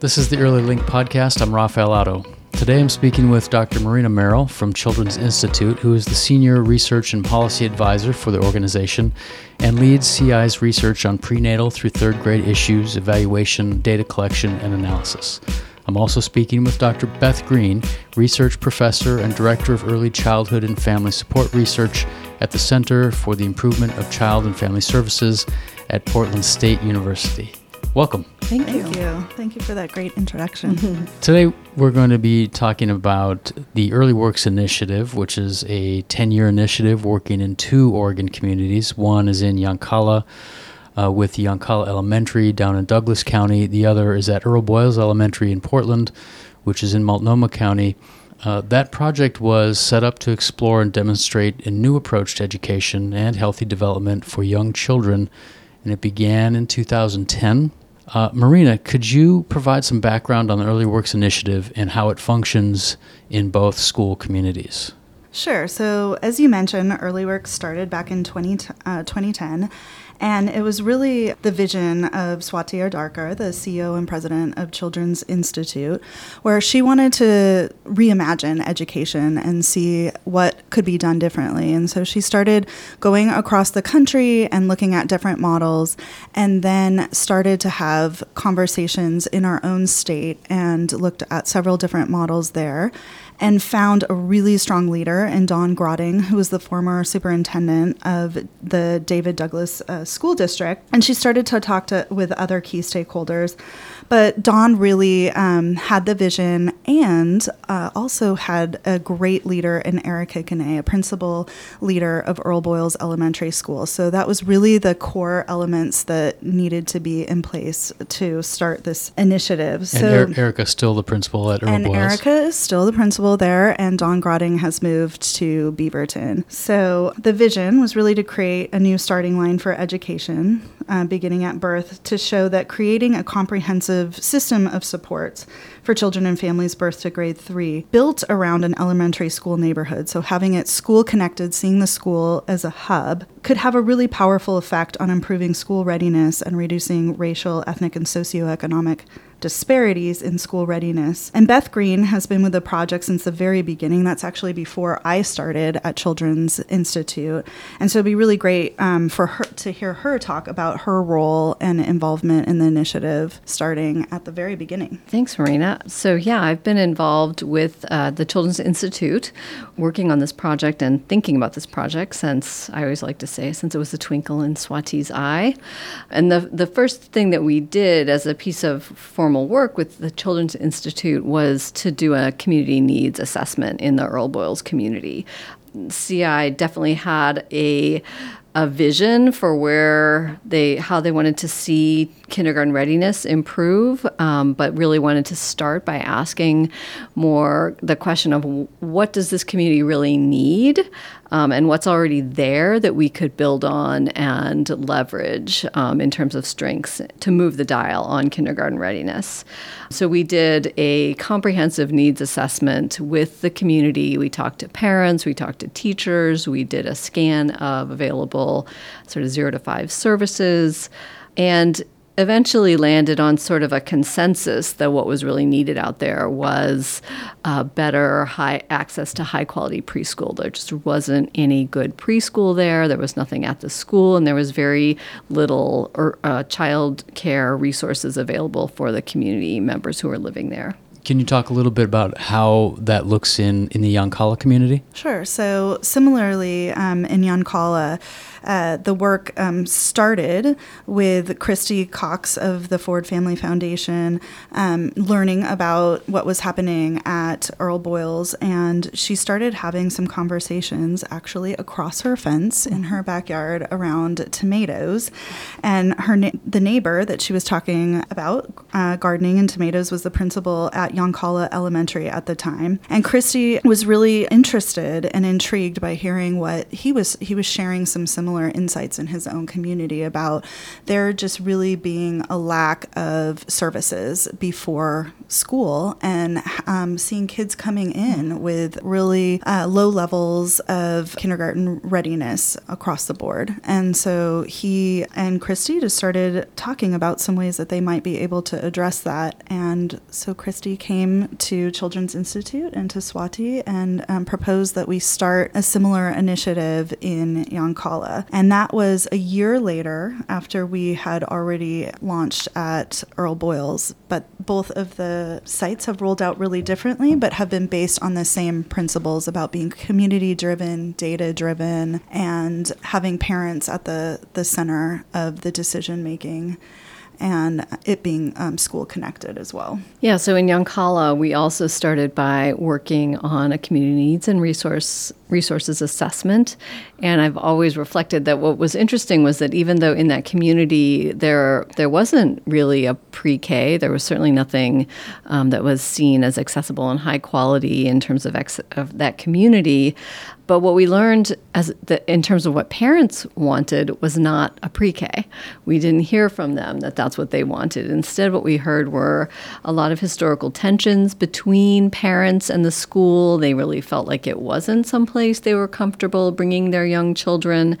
This is the Early Link Podcast. I'm Rafael Otto. Today I'm speaking with Dr. Marina Merrill from Children's Institute, who is the Senior Research and Policy Advisor for the organization and leads CI's research on prenatal through third grade issues, evaluation, data collection, and analysis. I'm also speaking with Dr. Beth Green, Research Professor and Director of Early Childhood and Family Support Research at the Center for the Improvement of Child and Family Services at Portland State University. Welcome. Thank, Thank you. you. Thank you for that great introduction. Today, we're going to be talking about the Early Works Initiative, which is a 10 year initiative working in two Oregon communities. One is in Yoncalla uh, with Yoncalla Elementary down in Douglas County, the other is at Earl Boyles Elementary in Portland, which is in Multnomah County. Uh, that project was set up to explore and demonstrate a new approach to education and healthy development for young children, and it began in 2010. Uh, Marina, could you provide some background on the Early Works Initiative and how it functions in both school communities? Sure. So, as you mentioned, Early Works started back in 20, uh, 2010. And it was really the vision of Swati Adarkar, the CEO and president of Children's Institute, where she wanted to reimagine education and see what could be done differently. And so she started going across the country and looking at different models, and then started to have conversations in our own state and looked at several different models there and found a really strong leader in Don Grotting, who was the former superintendent of the David Douglas uh, School District. And she started to talk to with other key stakeholders. But Don really um, had the vision and uh, also had a great leader in Erica Guynes, a principal leader of Earl Boyles Elementary School. So that was really the core elements that needed to be in place to start this initiative. And so er- Erica's still the principal at Earl and Boyles. Erica is still the principal there, and Don Grotting has moved to Beaverton. So the vision was really to create a new starting line for education, uh, beginning at birth, to show that creating a comprehensive system of supports for children and families birth to grade three, built around an elementary school neighborhood. So having it school connected, seeing the school as a hub, could have a really powerful effect on improving school readiness and reducing racial, ethnic, and socioeconomic disparities in school readiness. And Beth Green has been with the project since the very beginning. That's actually before I started at Children's Institute. And so it'd be really great um, for her to hear her talk about her role and involvement in the initiative starting at the very beginning. Thanks, Marina. So, yeah, I've been involved with uh, the Children's Institute working on this project and thinking about this project since I always like to say, since it was a twinkle in Swati's eye. And the, the first thing that we did as a piece of formal work with the Children's Institute was to do a community needs assessment in the Earl Boyles community. CI definitely had a a vision for where they how they wanted to see kindergarten readiness improve, um, but really wanted to start by asking more the question of what does this community really need, um, and what's already there that we could build on and leverage um, in terms of strengths to move the dial on kindergarten readiness. So we did a comprehensive needs assessment with the community. We talked to parents, we talked to teachers, we did a scan of available sort of zero to five services, and eventually landed on sort of a consensus that what was really needed out there was uh, better high access to high quality preschool. There just wasn't any good preschool there. There was nothing at the school, and there was very little or, uh, child care resources available for the community members who were living there. Can you talk a little bit about how that looks in, in the Yoncalla community? Sure. So, similarly, um, in Yoncalla, uh, the work um, started with Christy Cox of the Ford Family Foundation um, learning about what was happening at Earl Boyles, and she started having some conversations actually across her fence in her backyard around tomatoes. And her na- the neighbor that she was talking about uh, gardening and tomatoes was the principal at Yoncalla Elementary at the time, and Christy was really interested and intrigued by hearing what he was he was sharing some similar similar insights in his own community about there just really being a lack of services before school and um, seeing kids coming in with really uh, low levels of kindergarten readiness across the board. And so he and Christy just started talking about some ways that they might be able to address that. And so Christy came to Children's Institute and to Swati and um, proposed that we start a similar initiative in And that was a year later after we had already launched at Earl Boyles. But both of the sites have rolled out really differently, but have been based on the same principles about being community driven, data driven, and having parents at the, the center of the decision making and it being um, school connected as well. Yeah, so in Yoncalla, we also started by working on a community needs and resource resources assessment, and I've always reflected that what was interesting was that even though in that community there there wasn't really a pre-K, there was certainly nothing um, that was seen as accessible and high quality in terms of, ex- of that community. But what we learned as the, in terms of what parents wanted was not a pre-K. We didn't hear from them that that's what they wanted. Instead, what we heard were a lot of historical tensions between parents and the school. They really felt like it wasn't someplace they were comfortable bringing their young children.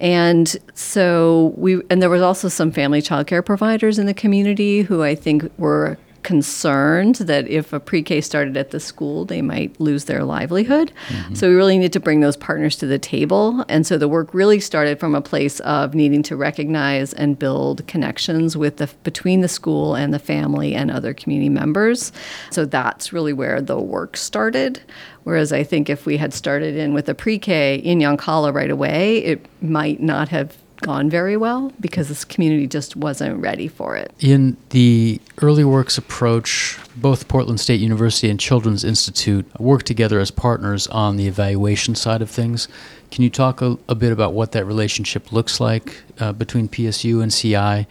And so we, and there was also some family childcare providers in the community who I think were concerned that if a pre-K started at the school, they might lose their livelihood. Mm-hmm. So we really need to bring those partners to the table. And so the work really started from a place of needing to recognize and build connections with the between the school and the family and other community members. So that's really where the work started. Whereas I think if we had started in with a pre-K in Yoncalla right away, it might not have gone very well because this community just wasn't ready for it. In the early works approach, both Portland State University and Children's Institute work together as partners on the evaluation side of things. Can you talk a, a bit about what that relationship looks like uh, between PSU and CI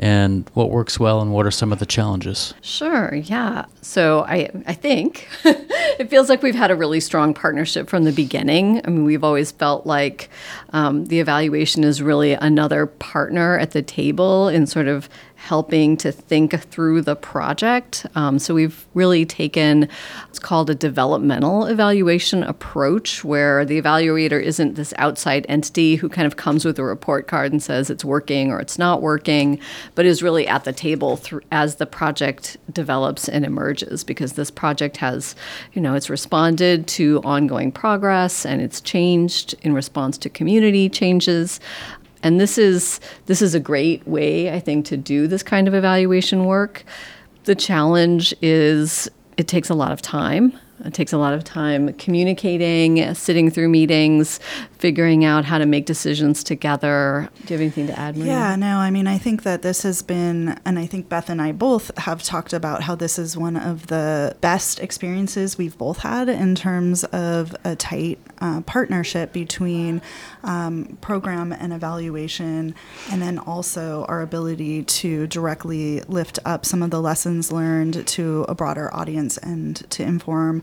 and what works well and what are some of the challenges? Sure, yeah. So I, I think it feels like we've had a really strong partnership from the beginning. I mean, we've always felt like um, the evaluation is really another partner at the table in sort of helping to think through the project. Um, so we've really taken it's called a developmental evaluation approach, where the evaluator isn't this outside entity who kind of comes with a report card and says it's working or it's not working, but is really at the table th- as the project develops and emerges. Because this project has, you know, it's responded to ongoing progress and it's changed in response to community changes. And this is this is a great way, I think, to do this kind of evaluation work. The challenge is it takes a lot of time. It takes a lot of time communicating, sitting through meetings, figuring out how to make decisions together. Do you have anything to add, Marina? Yeah, no, I mean, I think that this has been, and I think Beth and I both have talked about how this is one of the best experiences we've both had in terms of a tight uh, partnership between um, program and evaluation, and then also our ability to directly lift up some of the lessons learned to a broader audience and to inform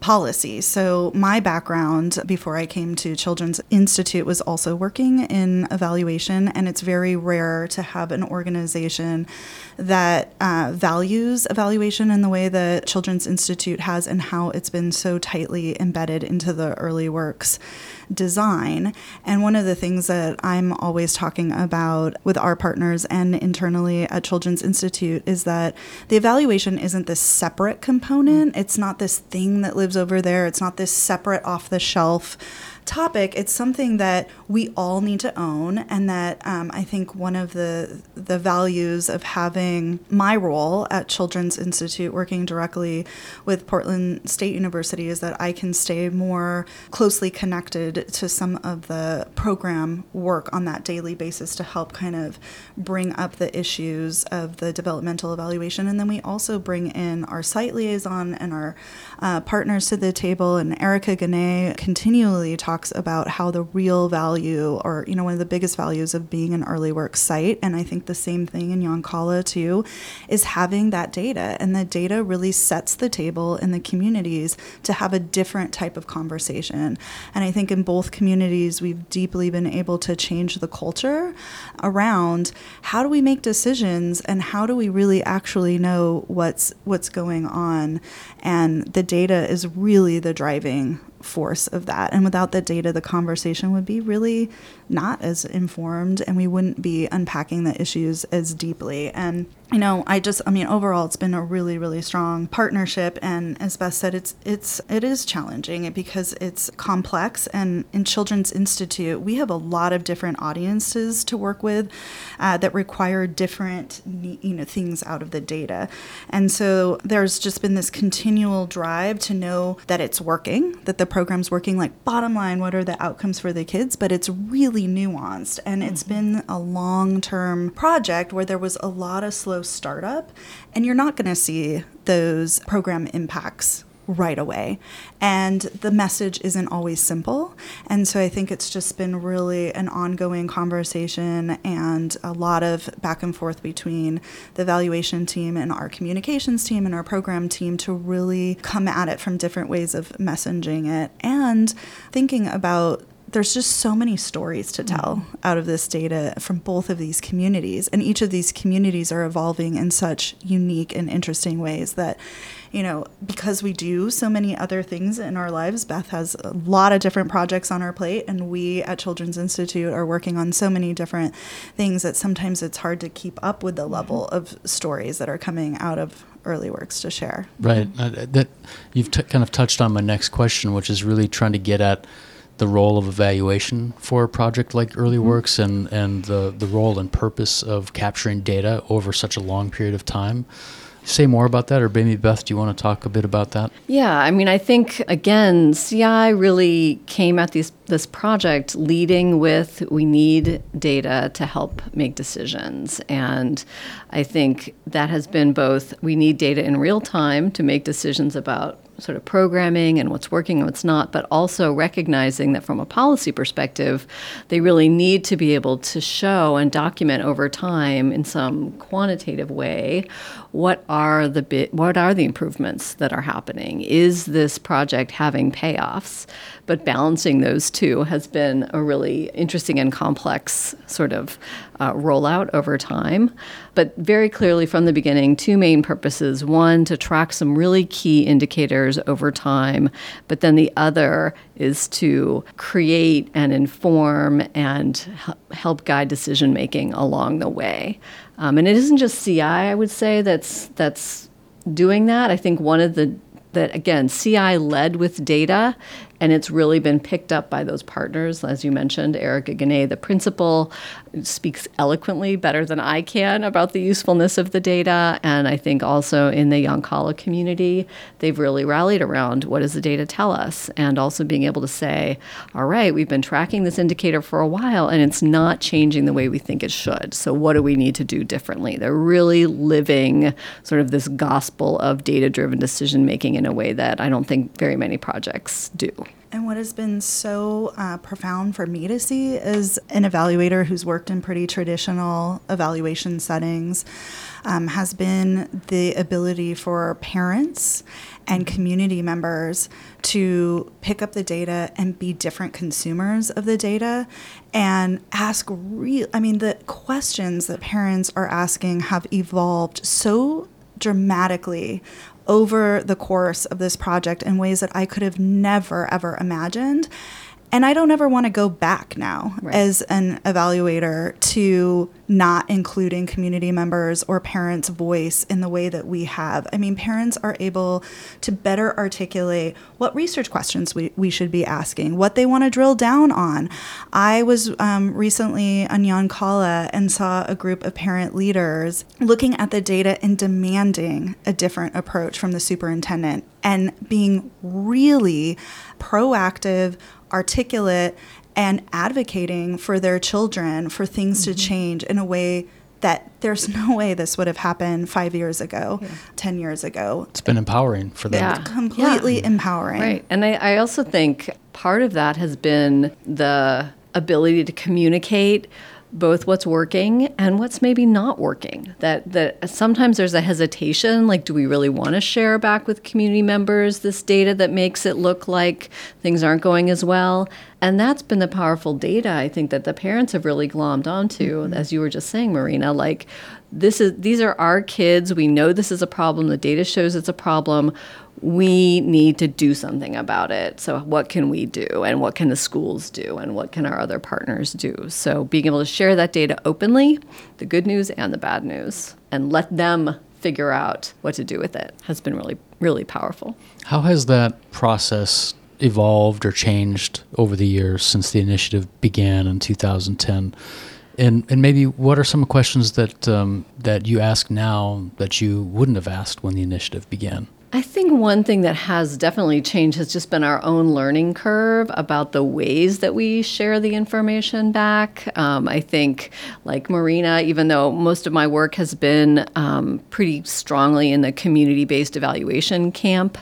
policy. So, my background before I came to Children's Institute was also working in evaluation, and it's very rare to have an organization that uh, values evaluation in the way that Children's Institute has and how it's been so tightly embedded into the early works design. And one of the things that I'm always talking about with our partners and internally at Children's Institute is that the evaluation isn't this separate component. It's not this thing that lives over there. It's not this separate off the shelf topic. It's something that we all need to own, and that um, I think one of the the values of having my role at Children's Institute, working directly with Portland State University, is that I can stay more closely connected to some of the program work on that daily basis to help kind of bring up the issues of the developmental evaluation, and then we also bring in our site liaison and our uh, partners to the table, and Erica Guynes continually talks about how the real value, or you know, one of the biggest values of being an early work site, and I think the same thing in Yoncalla too, is having that data, and the data really sets the table in the communities to have a different type of conversation. And I think in both communities, we've deeply been able to change the culture around how do we make decisions and how do we really actually know what's what's going on and the data is really the driving force of that. And without the data, the conversation would be really not as informed and we wouldn't be unpacking the issues as deeply. And you know, I just I mean overall it's been a really really strong partnership and as Beth said it's it's it is challenging because it's complex and in Children's Institute we have a lot of different audiences to work with uh, that require different you know things out of the data. And so there's just been this continual drive to know that it's working, that the program's working like bottom line what are the outcomes for the kids, but it's really nuanced and mm-hmm. it's been a long-term project where there was a lot of slow startup, and you're not going to see those program impacts right away. And the message isn't always simple. And so I think it's just been really an ongoing conversation and a lot of back and forth between the evaluation team and our communications team and our program team to really come at it from different ways of messaging it and thinking about there's just so many stories to tell mm-hmm. out of this data from both of these communities. And each of these communities are evolving in such unique and interesting ways that, you know, because we do so many other things in our lives, Beth has a lot of different projects on our plate, and we at Children's Institute are working on so many different things that sometimes it's hard to keep up with the mm-hmm. level of stories that are coming out of early works to share. Right. Uh, that you've kind of touched on my next question, which is really trying to get at the role of evaluation for a project like Early mm-hmm. Works and, and the, the role and purpose of capturing data over such a long period of time. Say more about that, or maybe Beth, do you want to talk a bit about that? Yeah, I mean, I think again, CI really came at these, this project leading with we need data to help make decisions. And I think that has been both we need data in real time to make decisions about sort of programming and what's working and what's not, but also recognizing that from a policy perspective, they really need to be able to show and document over time in some quantitative way what are the bit, what are the improvements that are happening? Is this project having payoffs? But balancing those two has been a really interesting and complex sort of uh, rollout over time. But very clearly from the beginning, two main purposes one, to track some really key indicators over time, but then the other is to create and inform and help guide decision making along the way. Um, and it isn't just CI, I would say, that's that's doing that. I think one of the that again, CI led with data and it's really been picked up by those partners. As you mentioned, Erica Guynes, the principal, speaks eloquently better than I can about the usefulness of the data. And I think also in the Yoncalla community, they've really rallied around what does the data tell us? And also being able to say, all right, we've been tracking this indicator for a while and it's not changing the way we think it should. So what do we need to do differently? They're really living sort of this gospel of data driven decision making in a way that I don't think very many projects do. And what has been so uh, profound for me to see is an evaluator who's worked in pretty traditional evaluation settings um, has been the ability for parents and community members to pick up the data and be different consumers of the data and ask real I mean the questions that parents are asking have evolved so dramatically over the course of this project in ways that I could have never, ever imagined. And I don't ever want to go back now right. as an evaluator to not including community members or parents' voice in the way that we have. I mean, parents are able to better articulate what research questions we, we should be asking, what they want to drill down on. I was um, recently on Yoncalla and saw a group of parent leaders looking at the data and demanding a different approach from the superintendent and being really proactive articulate and advocating for their children for things mm-hmm. to change in a way that there's no way this would have happened five years ago, 10 years ago. It's been empowering for them. Yeah. Completely empowering. Right. And I, I also think part of that has been the ability to communicate both what's working and what's maybe not working. That that sometimes there's a hesitation, like do we really want to share back with community members this data that makes it look like things aren't going as well? And that's been the powerful data I think that the parents have really glommed onto, mm-hmm. as you were just saying, Marina, like this is these are our kids. We know this is a problem. The data shows it's a problem we need to do something about it. So, what can we do? And what can the schools do? And what can our other partners do? So, being able to share that data openly, the good news and the bad news, and let them figure out what to do with it has been really, really powerful. How has that process evolved or changed over the years since the initiative began in 2010? And, and maybe what are some questions that um, that you ask now that you wouldn't have asked when the initiative began? I think one thing that has definitely changed has just been our own learning curve about the ways that we share the information back. Um, I think, like Marina, even though most of my work has been um, pretty strongly in the community based evaluation camp,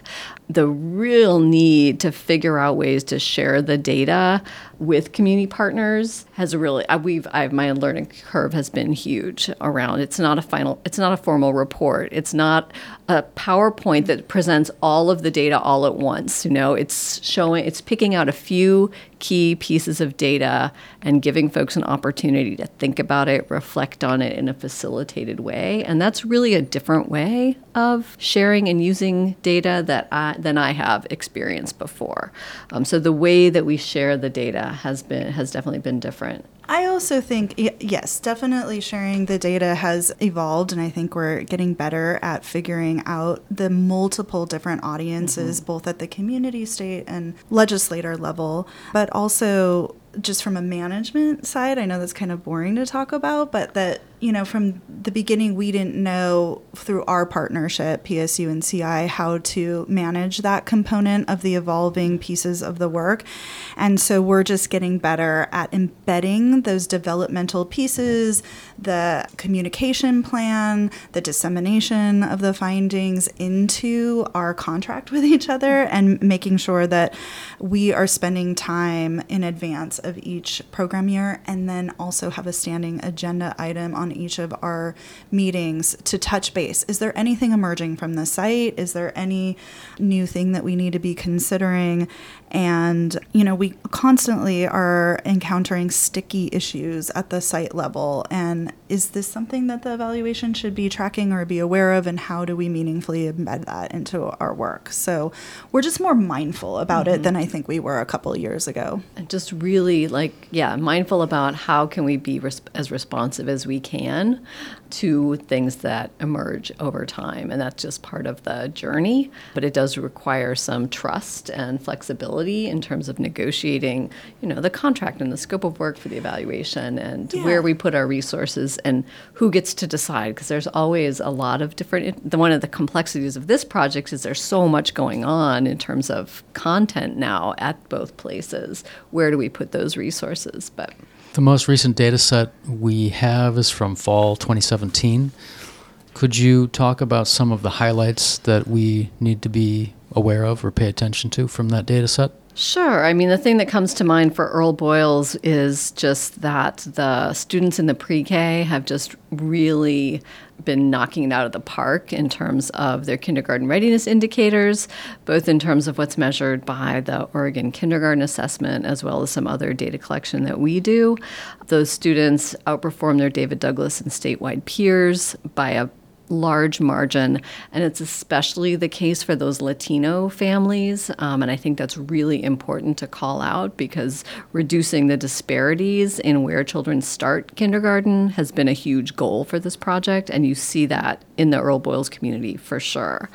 the real need to figure out ways to share the data with community partners has really we've I've, my learning curve has been huge around it's not a final it's not a formal report it's not a powerpoint that presents all of the data all at once you know it's showing it's picking out a few key pieces of data and giving folks an opportunity to think about it, reflect on it in a facilitated way. And that's really a different way of sharing and using data that I, than I have experienced before. Um, so the way that we share the data has been has definitely been different. I also think, yes, definitely sharing the data has evolved, and I think we're getting better at figuring out the multiple different audiences, mm-hmm. both at the community, state, and legislator level, but also just from a management side. I know that's kind of boring to talk about, but that you know, from the beginning, we didn't know through our partnership, PSU and CI, how to manage that component of the evolving pieces of the work. And so we're just getting better at embedding those developmental pieces, the communication plan, the dissemination of the findings into our contract with each other, and making sure that we are spending time in advance of each program year and then also have a standing agenda item on each of our meetings to touch base. Is there anything emerging from the site? Is there any new thing that we need to be considering? And, you know, we constantly are encountering sticky issues at the site level. And is this something that the evaluation should be tracking or be aware of? And how do we meaningfully embed that into our work? So we're just more mindful about mm-hmm. it than I think we were a couple years ago. And just really like, yeah, mindful about how can we be res- as responsive as we can to things that emerge over time. And that's just part of the journey. But it does require some trust and flexibility in terms of negotiating, you know, the contract and the scope of work for the evaluation and yeah. where we put our resources and who gets to decide. Because there's always a lot of different, the, one of the complexities of this project is there's so much going on in terms of content now at both places. Where do we put those resources? But the most recent data set we have is from fall 2017. Could you talk about some of the highlights that we need to be aware of or pay attention to from that data set? Sure. I mean, the thing that comes to mind for Earl Boyles is just that the students in the pre K have just really been knocking it out of the park in terms of their kindergarten readiness indicators, both in terms of what's measured by the Oregon Kindergarten Assessment as well as some other data collection that we do. Those students outperform their David Douglas and statewide peers by a large margin, and it's especially the case for those Latino families. Um, and I think that's really important to call out because reducing the disparities in where children start kindergarten has been a huge goal for this project, and you see that in the Earl Boyles community for sure.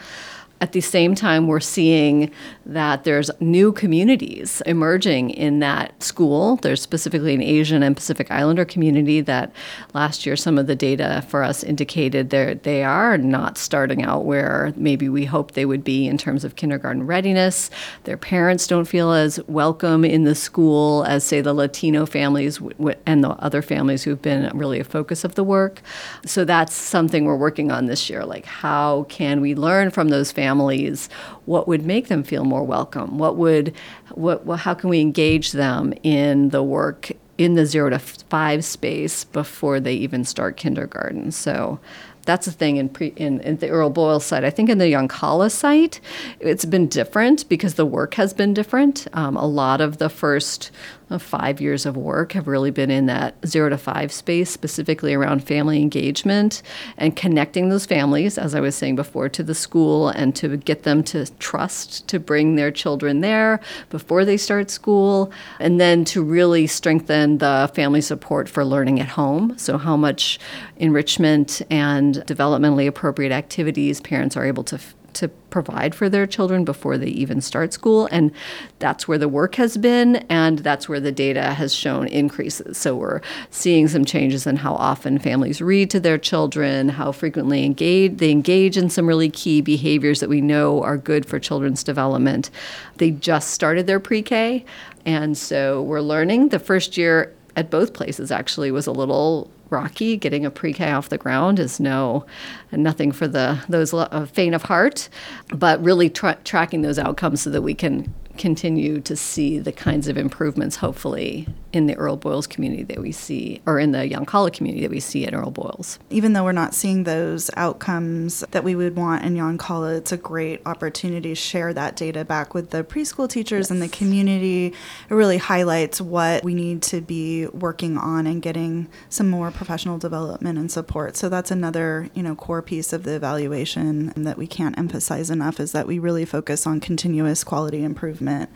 At the same time, we're seeing that there's new communities emerging in that school. There's specifically an Asian and Pacific Islander community that last year some of the data for us indicated they they are not starting out where maybe we hoped they would be in terms of kindergarten readiness. Their parents don't feel as welcome in the school as, say, the Latino families and the other families who've been really a focus of the work. So that's something we're working on this year. Like, how can we learn from those families? Families what would make them feel more welcome what would what, what how can we engage them in the work in the zero to five space before they even start kindergarten so that's the thing in, pre, in, in the Earl Boyle site. I think in the Yoncalla site, it's been different because the work has been different. Um, a lot of the first uh, five years of work have really been in that zero to five space, specifically around family engagement and connecting those families, as I was saying before, to the school and to get them to trust to bring their children there before they start school, and then to really strengthen the family support for learning at home. So, how much enrichment and developmentally appropriate activities parents are able to to provide for their children before they even start school. And that's where the work has been, and that's where the data has shown increases. So we're seeing some changes in how often families read to their children, how frequently engage they engage in some really key behaviors that we know are good for children's development. They just started their pre-K, and so we're learning. The first year at both places actually was a little rocky. Getting a pre-K off the ground is no nothing for the those uh, faint of heart, but really tra- tracking those outcomes so that we can continue to see the kinds of improvements, hopefully, in the Earl Boyles community that we see, or in the Yoncalla community that we see at Earl Boyles. Even though we're not seeing those outcomes that we would want in Yoncalla, it's a great opportunity to share that data back with the preschool teachers yes. and the community. It really highlights what we need to be working on and getting some more professional development and support. So that's another, you know, core piece of the evaluation that we can't emphasize enough is that we really focus on continuous quality improvement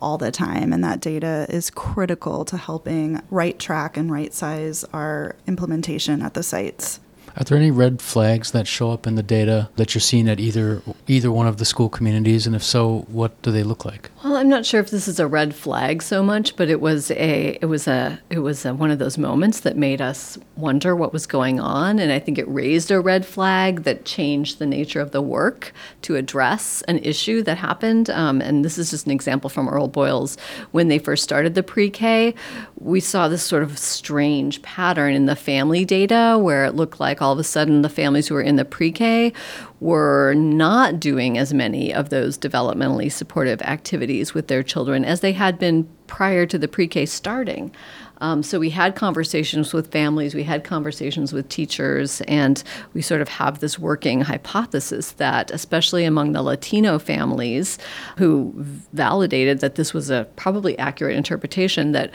all the time. And that data is critical to helping right track and right size our implementation at the sites. Are there any red flags that show up in the data that you're seeing at either either one of the school communities, and if so, what do they look like? Well, I'm not sure if this is a red flag so much, but it was a it was a it was a, one of those moments that made us wonder what was going on, and I think it raised a red flag that changed the nature of the work to address an issue that happened. Um, and this is just an example from Earl Boyles when they first started the pre-K. We saw this sort of strange pattern in the family data where it looked like all of a sudden the families who were in the pre-K were not doing as many of those developmentally supportive activities with their children as they had been prior to the pre K starting. Um, so we had conversations with families, we had conversations with teachers, and we sort of have this working hypothesis that, especially among the Latino families who validated that this was a probably accurate interpretation, that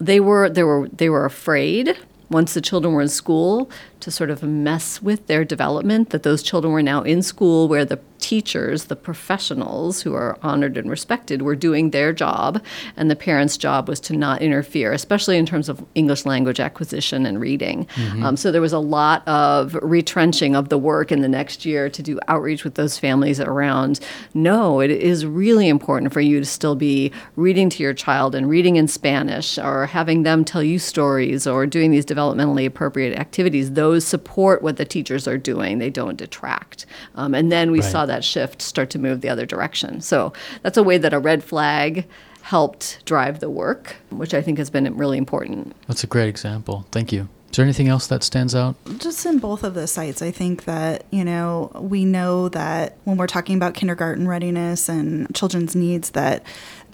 they were they were they were afraid once the children were in school to sort of mess with their development, that those children were now in school where the teachers, the professionals who are honored and respected, were doing their job, and the parents' job was to not interfere, especially in terms of English language acquisition and reading. Mm-hmm. Um, so there was a lot of retrenching of the work in the next year to do outreach with those families around no, it is really important for you to still be reading to your child and reading in Spanish or having them tell you stories or doing these developmentally appropriate activities. Those support what the teachers are doing, they don't detract. Um, and then we right. saw that that shift start to move the other direction. So that's a way that a red flag helped drive the work, which I think has been really important. That's a great example. Thank you. Is there anything else that stands out? Just in both of the sites, I think that, you know, we know that when we're talking about kindergarten readiness and children's needs, that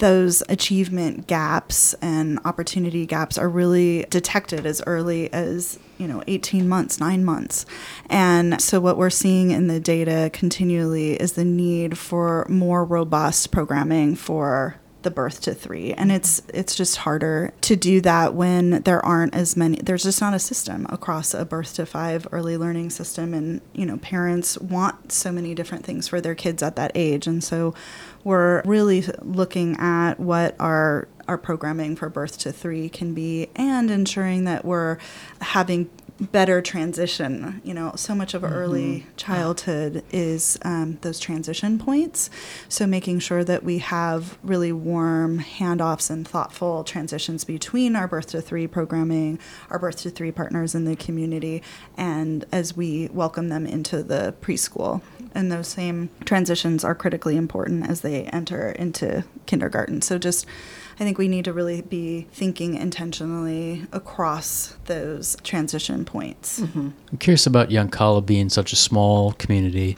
those achievement gaps and opportunity gaps are really detected as early as you know 18 months 9 months. And so what we're seeing in the data continually is the need for more robust programming for the birth to 3 and it's it's just harder to do that when there aren't as many there's just not a system across a birth to 5 early learning system. And you know parents want so many different things for their kids at that age. And so we're really looking at what our our programming for birth to three can be and ensuring that we're having better transition. You know, so much of early childhood is um, those transition points. So making sure that we have really warm handoffs and thoughtful transitions between our birth to three programming, our birth to three partners in the community, and as we welcome them into the preschool. And those same transitions are critically important as they enter into kindergarten. So just I think we need to really be thinking intentionally across those transition points. I'm curious about Yoncalla being such a small community.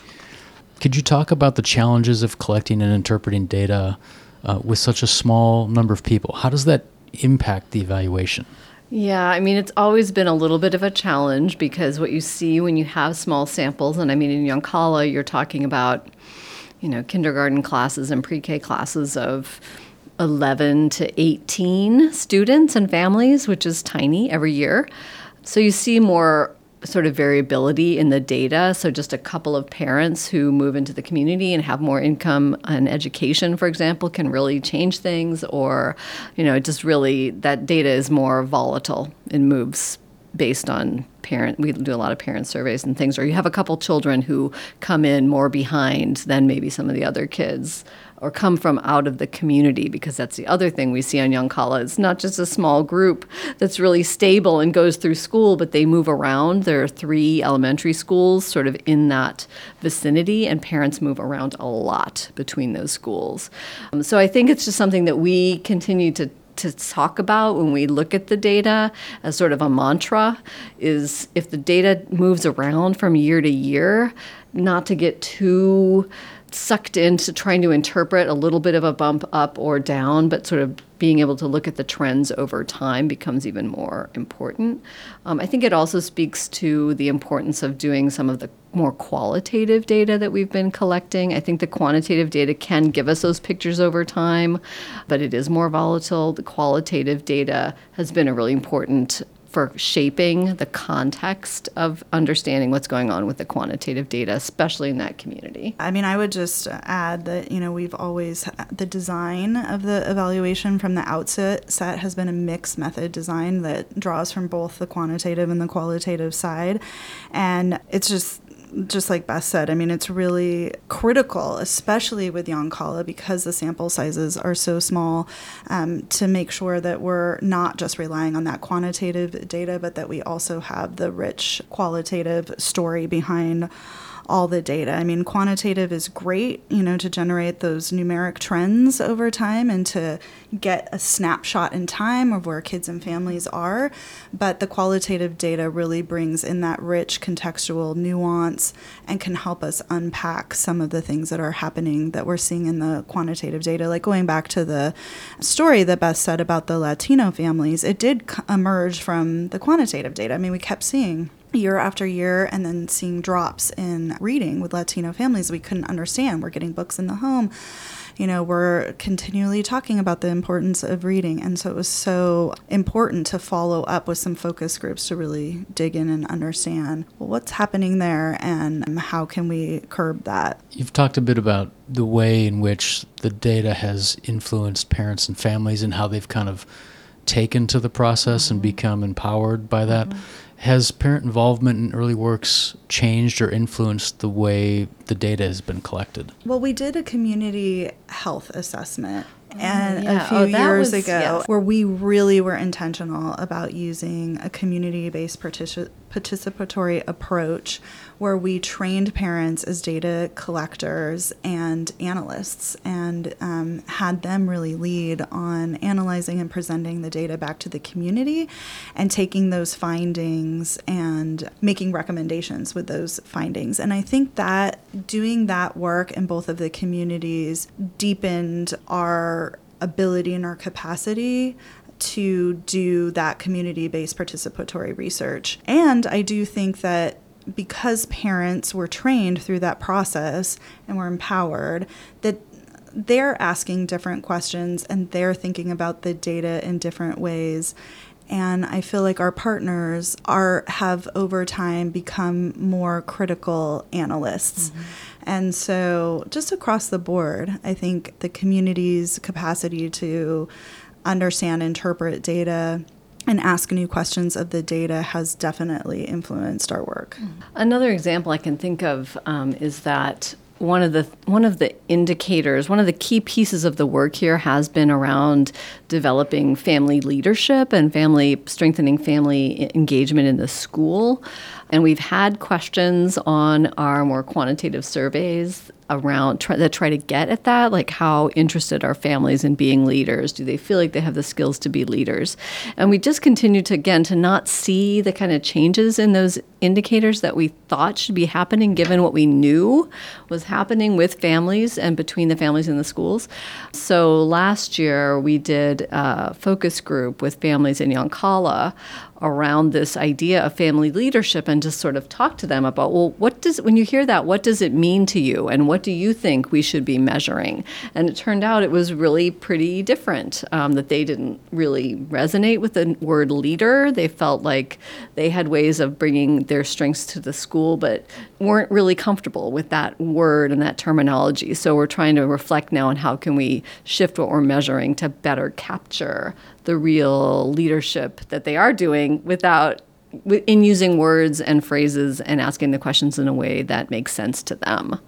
Could you talk about the challenges of collecting and interpreting data uh, with such a small number of people? How does that impact the evaluation? Yeah, I mean, it's always been a little bit of a challenge because what you see when you have small samples, and I mean, in Yoncalla, you're talking about, you know, kindergarten classes and pre K classes of 11 to 18 students and families, which is tiny every year. So you see more sort of variability in the data. So just a couple of parents who move into the community and have more income and education, for example, can really change things. Or, you know, just really, that data is more volatile and moves based on parent we do a lot of parent surveys and things or you have a couple children who come in more behind than maybe some of the other kids or come from out of the community because that's the other thing we see on Yoncalla. It's not just a small group that's really stable and goes through school, but they move around. There are three elementary schools sort of in that vicinity, and parents move around a lot between those schools. Um, so I think it's just something that we continue to to talk about when we look at the data as sort of a mantra is if the data moves around from year to year, not to get too sucked into trying to interpret a little bit of a bump up or down, but sort of being able to look at the trends over time becomes even more important. Um, I think it also speaks to the importance of doing some of the more qualitative data that we've been collecting. I think the quantitative data can give us those pictures over time, but it is more volatile. The qualitative data has been a really important for shaping the context of understanding what's going on with the quantitative data, especially in that community. I mean, I would just add that, you know, we've always, the design of the evaluation from the outset set has been a mixed method design that draws from both the quantitative and the qualitative side. And it's just, just like Beth said, I mean, it's really critical, especially with Yoncalla, because the sample sizes are so small, um, to make sure that we're not just relying on that quantitative data, but that we also have the rich qualitative story behind all the data. I mean, quantitative is great, you know, to generate those numeric trends over time and to get a snapshot in time of where kids and families are. But the qualitative data really brings in that rich contextual nuance and can help us unpack some of the things that are happening that we're seeing in the quantitative data. Like going back to the story that Beth said about the Latino families, it did emerge from the quantitative data. I mean, we kept seeing year after year and then seeing drops in reading with Latino families we couldn't understand. We're getting books in the home. You know, we're continually talking about the importance of reading. And so it was so important to follow up with some focus groups to really dig in and understand well, what's happening there and how can we curb that. You've talked a bit about the way in which the data has influenced parents and families and how they've kind of taken to the process and mm-hmm. become empowered by that. Mm-hmm. Has parent involvement in early works changed or influenced the way the data has been collected? Well, we did a community health assessment oh, and a oh, few Oh, years was- ago yes. where we really were intentional about using a community-based partici- participatory approach where we trained parents as data collectors and analysts and um, had them really lead on analyzing and presenting the data back to the community and taking those findings and making recommendations with those findings. And i think that doing that work in both of the communities deepened our ability and our capacity to do that community based participatory research. And I do think that because parents were trained through that process and were empowered, that they're asking different questions and they're thinking about the data in different ways. And I feel like our partners are have over time become more critical analysts. Mm-hmm. And so just across the board, I think the community's capacity to understand, interpret data, and ask new questions of the data has definitely influenced our work. Another example I can think of um, is that one of the one of the indicators, one of the key pieces of the work here has been around developing family leadership and family strengthening family engagement in the school. And we've had questions on our more quantitative surveys around try, that try to get at that like how interested are families in being leaders? Do they feel like they have the skills to be leaders? And we just continue to again to not see the kind of changes in those indicators that we thought should be happening given what we knew was happening with families and between the families and the schools. So last year we did a focus group with families in Yoncalla around this idea of family leadership and just sort of talk to them about well what does when you hear that what does it mean to you? And what do you think we should be measuring? And it turned out it was really pretty different um, that they didn't really resonate with the word leader. They felt like they had ways of bringing their strengths to the school but weren't really comfortable with that word and that terminology. So we're trying to reflect now on how can we shift what we're measuring to better capture the real leadership that they are doing without in using words and phrases and asking the questions in a way that makes sense to them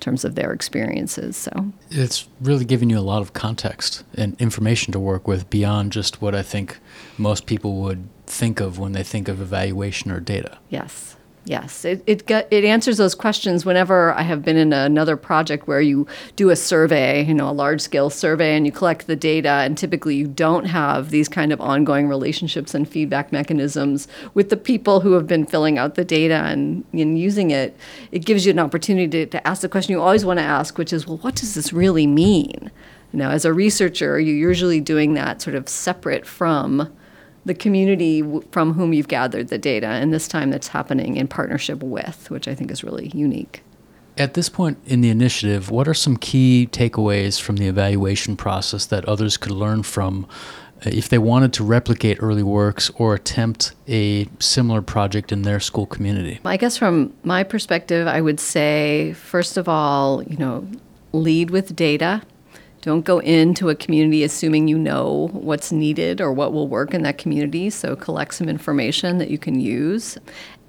terms of their experiences so. It's really giving you a lot of context and information to work with beyond just what i think most people would think of when they think of evaluation or data. Yes Yes, it it, get, it answers those questions whenever I have been in another project where you do a survey, you know, a large scale survey, and you collect the data, and typically you don't have these kind of ongoing relationships and feedback mechanisms with the people who have been filling out the data and, and using it. It gives you an opportunity to, to ask the question you always want to ask, which is, well, what does this really mean? You know, as a researcher, you're usually doing that sort of separate from the community from whom you've gathered the data, and this time that's happening in partnership with, which I think is really unique. At this point in the initiative, what are some key takeaways from the evaluation process that others could learn from uh, if they wanted to replicate early works or attempt a similar project in their school community? I guess from my perspective, I would say, first of all, you know, lead with data don't go into a community assuming you know what's needed or what will work in that community. So collect some information that you can use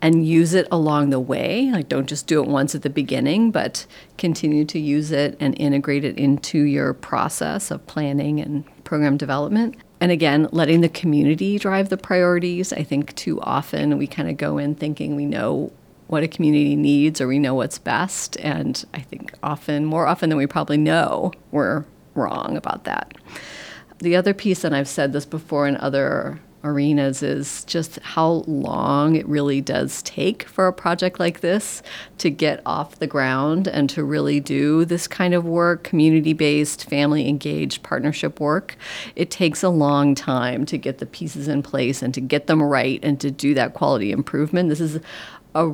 and use it along the way. Like don't just do it once at the beginning, but continue to use it and integrate it into your process of planning and program development. And again, letting the community drive the priorities. I think too often we kind of go in thinking we know what a community needs or we know what's best. And I think often, more often than we probably know, we're wrong about that. The other piece, and I've said this before in other arenas, is just how long it really does take for a project like this to get off the ground and to really do this kind of work, community based, family engaged partnership work. It takes a long time to get the pieces in place and to get them right and to do that quality improvement. This is a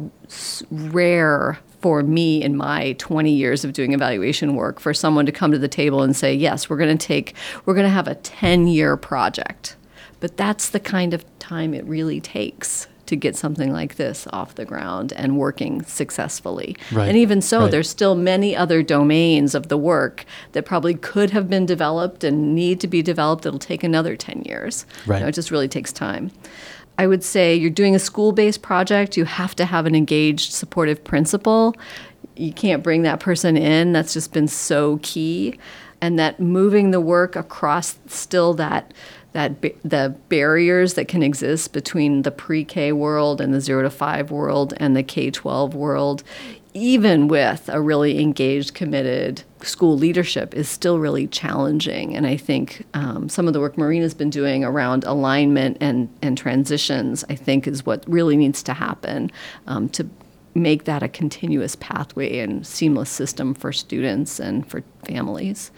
rare for me in my 20 years of doing evaluation work for someone to come to the table and say, yes, we're going to take, we're going to have a 10 year project. But that's the kind of time it really takes to get something like this off the ground and working successfully. Right. And even so, right. there's still many other domains of the work that probably could have been developed and need to be developed. It'll take another 10 years. Right. You know, it just really takes time. I would say you're doing a school based project, you have to have an engaged, supportive principal. You can't bring that person in. That's just been so key. And that moving the work across still that that the barriers that can exist between the pre-K world and the 0 to 5 world and the K-12 world even with a really engaged, committed school leadership, is still really challenging. And I think um, some of the work Marina's been doing around alignment and, and transitions, I think, is what really needs to happen um, to make that a continuous pathway and seamless system for students and for families.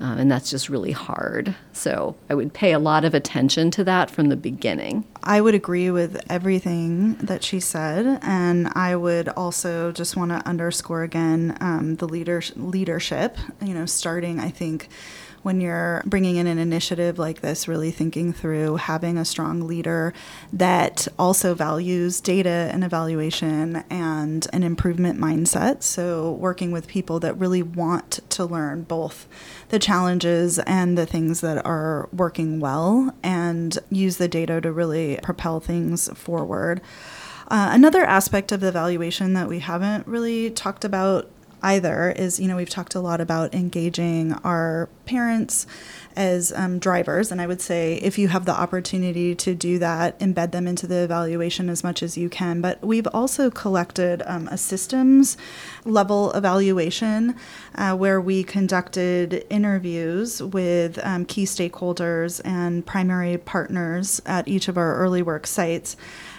Um, and that's just really hard. So I would pay a lot of attention to that from the beginning. I would agree with everything that she said, and I would also just want to underscore again um, the leader- leadership. You know, starting I think when you're bringing in an initiative like this, really thinking through having a strong leader that also values data and evaluation and an improvement mindset. So, working with people that really want to learn both the challenges and the things that are working well and use the data to really propel things forward. Uh, another aspect of the evaluation that we haven't really talked about either is you know we've talked a lot about engaging our parents as um, drivers. And i would say if you have the opportunity to do that embed them into the evaluation as much as you can. But we've also collected um, a systems level evaluation uh, where we conducted interviews with um, key stakeholders and primary partners at each of our early work sites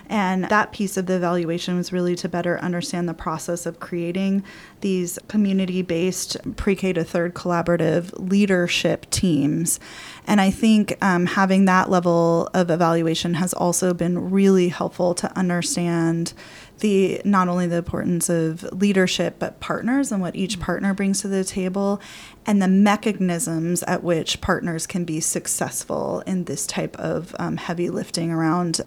and that piece of the evaluation was really to better understand the process of creating these community based pre K to third collaborative leadership teams. And I think um, having that level of evaluation has also been really helpful to understand the not only the importance of leadership but partners and what each partner brings to the table and the mechanisms at which partners can be successful in this type of um, heavy lifting around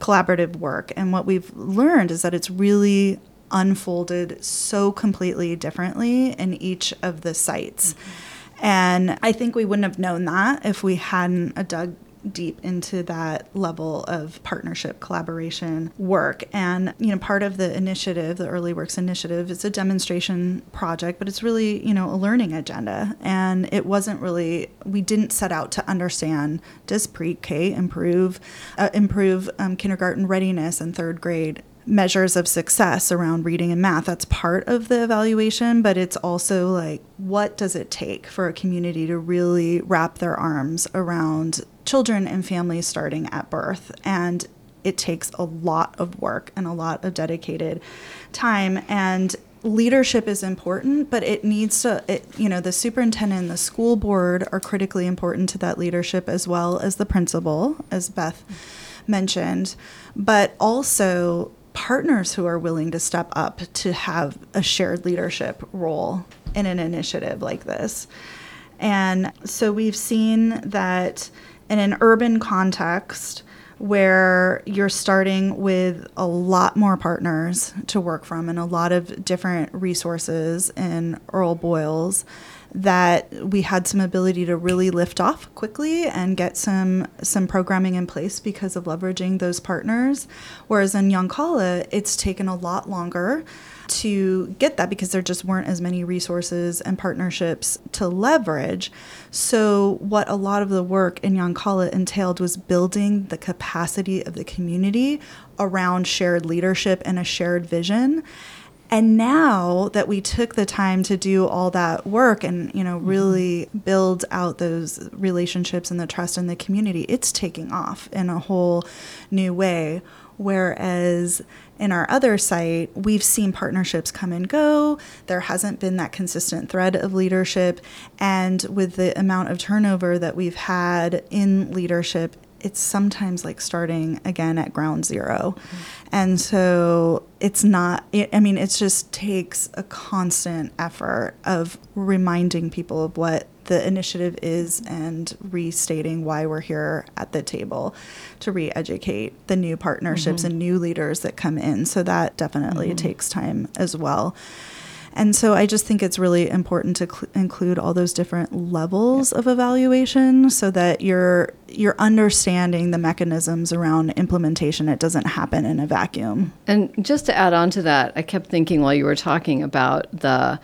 collaborative work. And what we've learned is that it's really unfolded so completely differently in each of the sites. Mm-hmm. and i think we wouldn't have known that if we hadn't dug deep into that level of partnership collaboration work. And, you know, part of the initiative, the Early Works Initiative, is a demonstration project, but it's really, you know, a learning agenda. And it wasn't really, we didn't set out to understand does pre K improve, uh, improve um, kindergarten readiness and third grade measures of success around reading and math. That's part of the evaluation, but it's also like, what does it take for a community to really wrap their arms around children and families starting at birth. And it takes a lot of work and a lot of dedicated time. And leadership is important, but it needs to, it, you know, the superintendent and the school board are critically important to that leadership as well as the principal, as Beth mentioned, but also partners who are willing to step up to have a shared leadership role in an initiative like this. And so we've seen that in an urban context where you're starting with a lot more partners to work from and a lot of different resources in Earl Boyles that we had some ability to really lift off quickly and get some some programming in place because of leveraging those partners. Whereas in Yoncalla it's taken a lot longer to get that because there just weren't as many resources and partnerships to leverage. So, what a lot of the work in Yoncalla entailed was building the capacity of the community around shared leadership and a shared vision. And now that we took the time to do all that work and, you know, mm-hmm. really build out those relationships and the trust in the community, it's taking off in a whole new way. Whereas in our other site, we've seen partnerships come and go. There hasn't been that consistent thread of leadership. And with the amount of turnover that we've had in leadership, it's sometimes like starting again at ground 0 mm-hmm. And so it's not, I mean, it just takes a constant effort of reminding people of what the initiative is and restating why we're here at the table to re educate the new partnerships mm-hmm. and new leaders that come in. So that definitely mm-hmm. takes time as well. And so I just think it's really important to cl- include all those different levels of evaluation so that you're you're understanding the mechanisms around implementation. It doesn't happen in a vacuum. And just to add on to that, I kept thinking while you were talking about the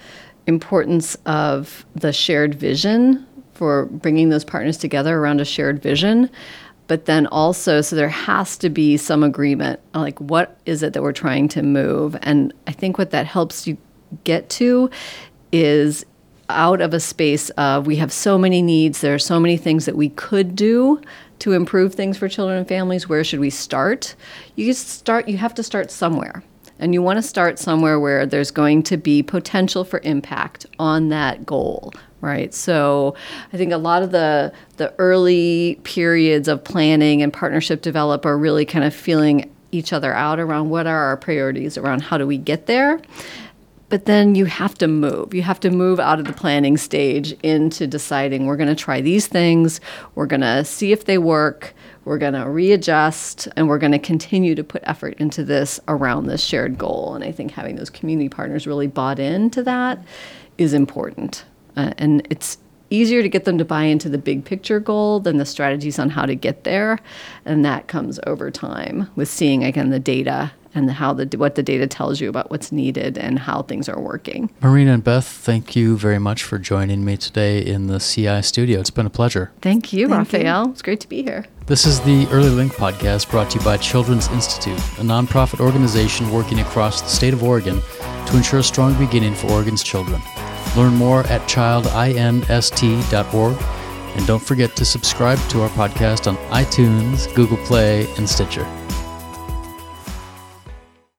importance of the shared vision for bringing those partners together around a shared vision but then also so there has to be some agreement like what is it that we're trying to move and i think what that helps you get to is out of a space of we have so many needs, there are so many things that we could do to improve things for children and families. Where should we start? You start you have to start somewhere. And you want to start somewhere where there's going to be potential for impact on that goal, right? So I think a lot of the the early periods of planning and partnership develop are really kind of feeling each other out around what are our priorities around how do we get there But then you have to move. You have to move out of the planning stage into deciding we're going to try these things, we're going to see if they work, we're going to readjust, and we're going to continue to put effort into this around this shared goal. And I think having those community partners really bought into that is important. Uh, and it's easier to get them to buy into the big picture goal than the strategies on how to get there. And that comes over time with seeing, again, the data and how the what the data tells you about what's needed and how things are working. Marina and Beth, thank you very much for joining me today in the CI studio. It's been a pleasure. Thank you, Thank Raphael. You. It's great to be here. This is the Early Link podcast brought to you by Children's Institute, a nonprofit organization working across the state of Oregon to ensure a strong beginning for Oregon's children. Learn more at childinst.org and don't forget to subscribe to our podcast on iTunes, Google Play, and Stitcher.